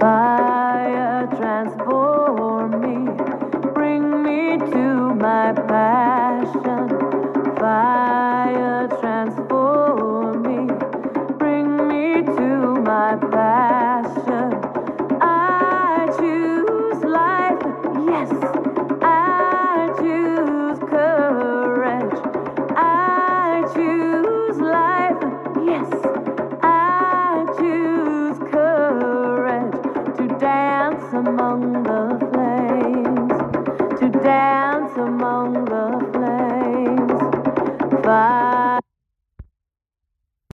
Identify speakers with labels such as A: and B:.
A: Fire transform me, bring me to my passion. Fire transform me, bring me to my passion. I choose life, yes, I choose courage. I choose life, dance among the flames, to dance among the flames. Fire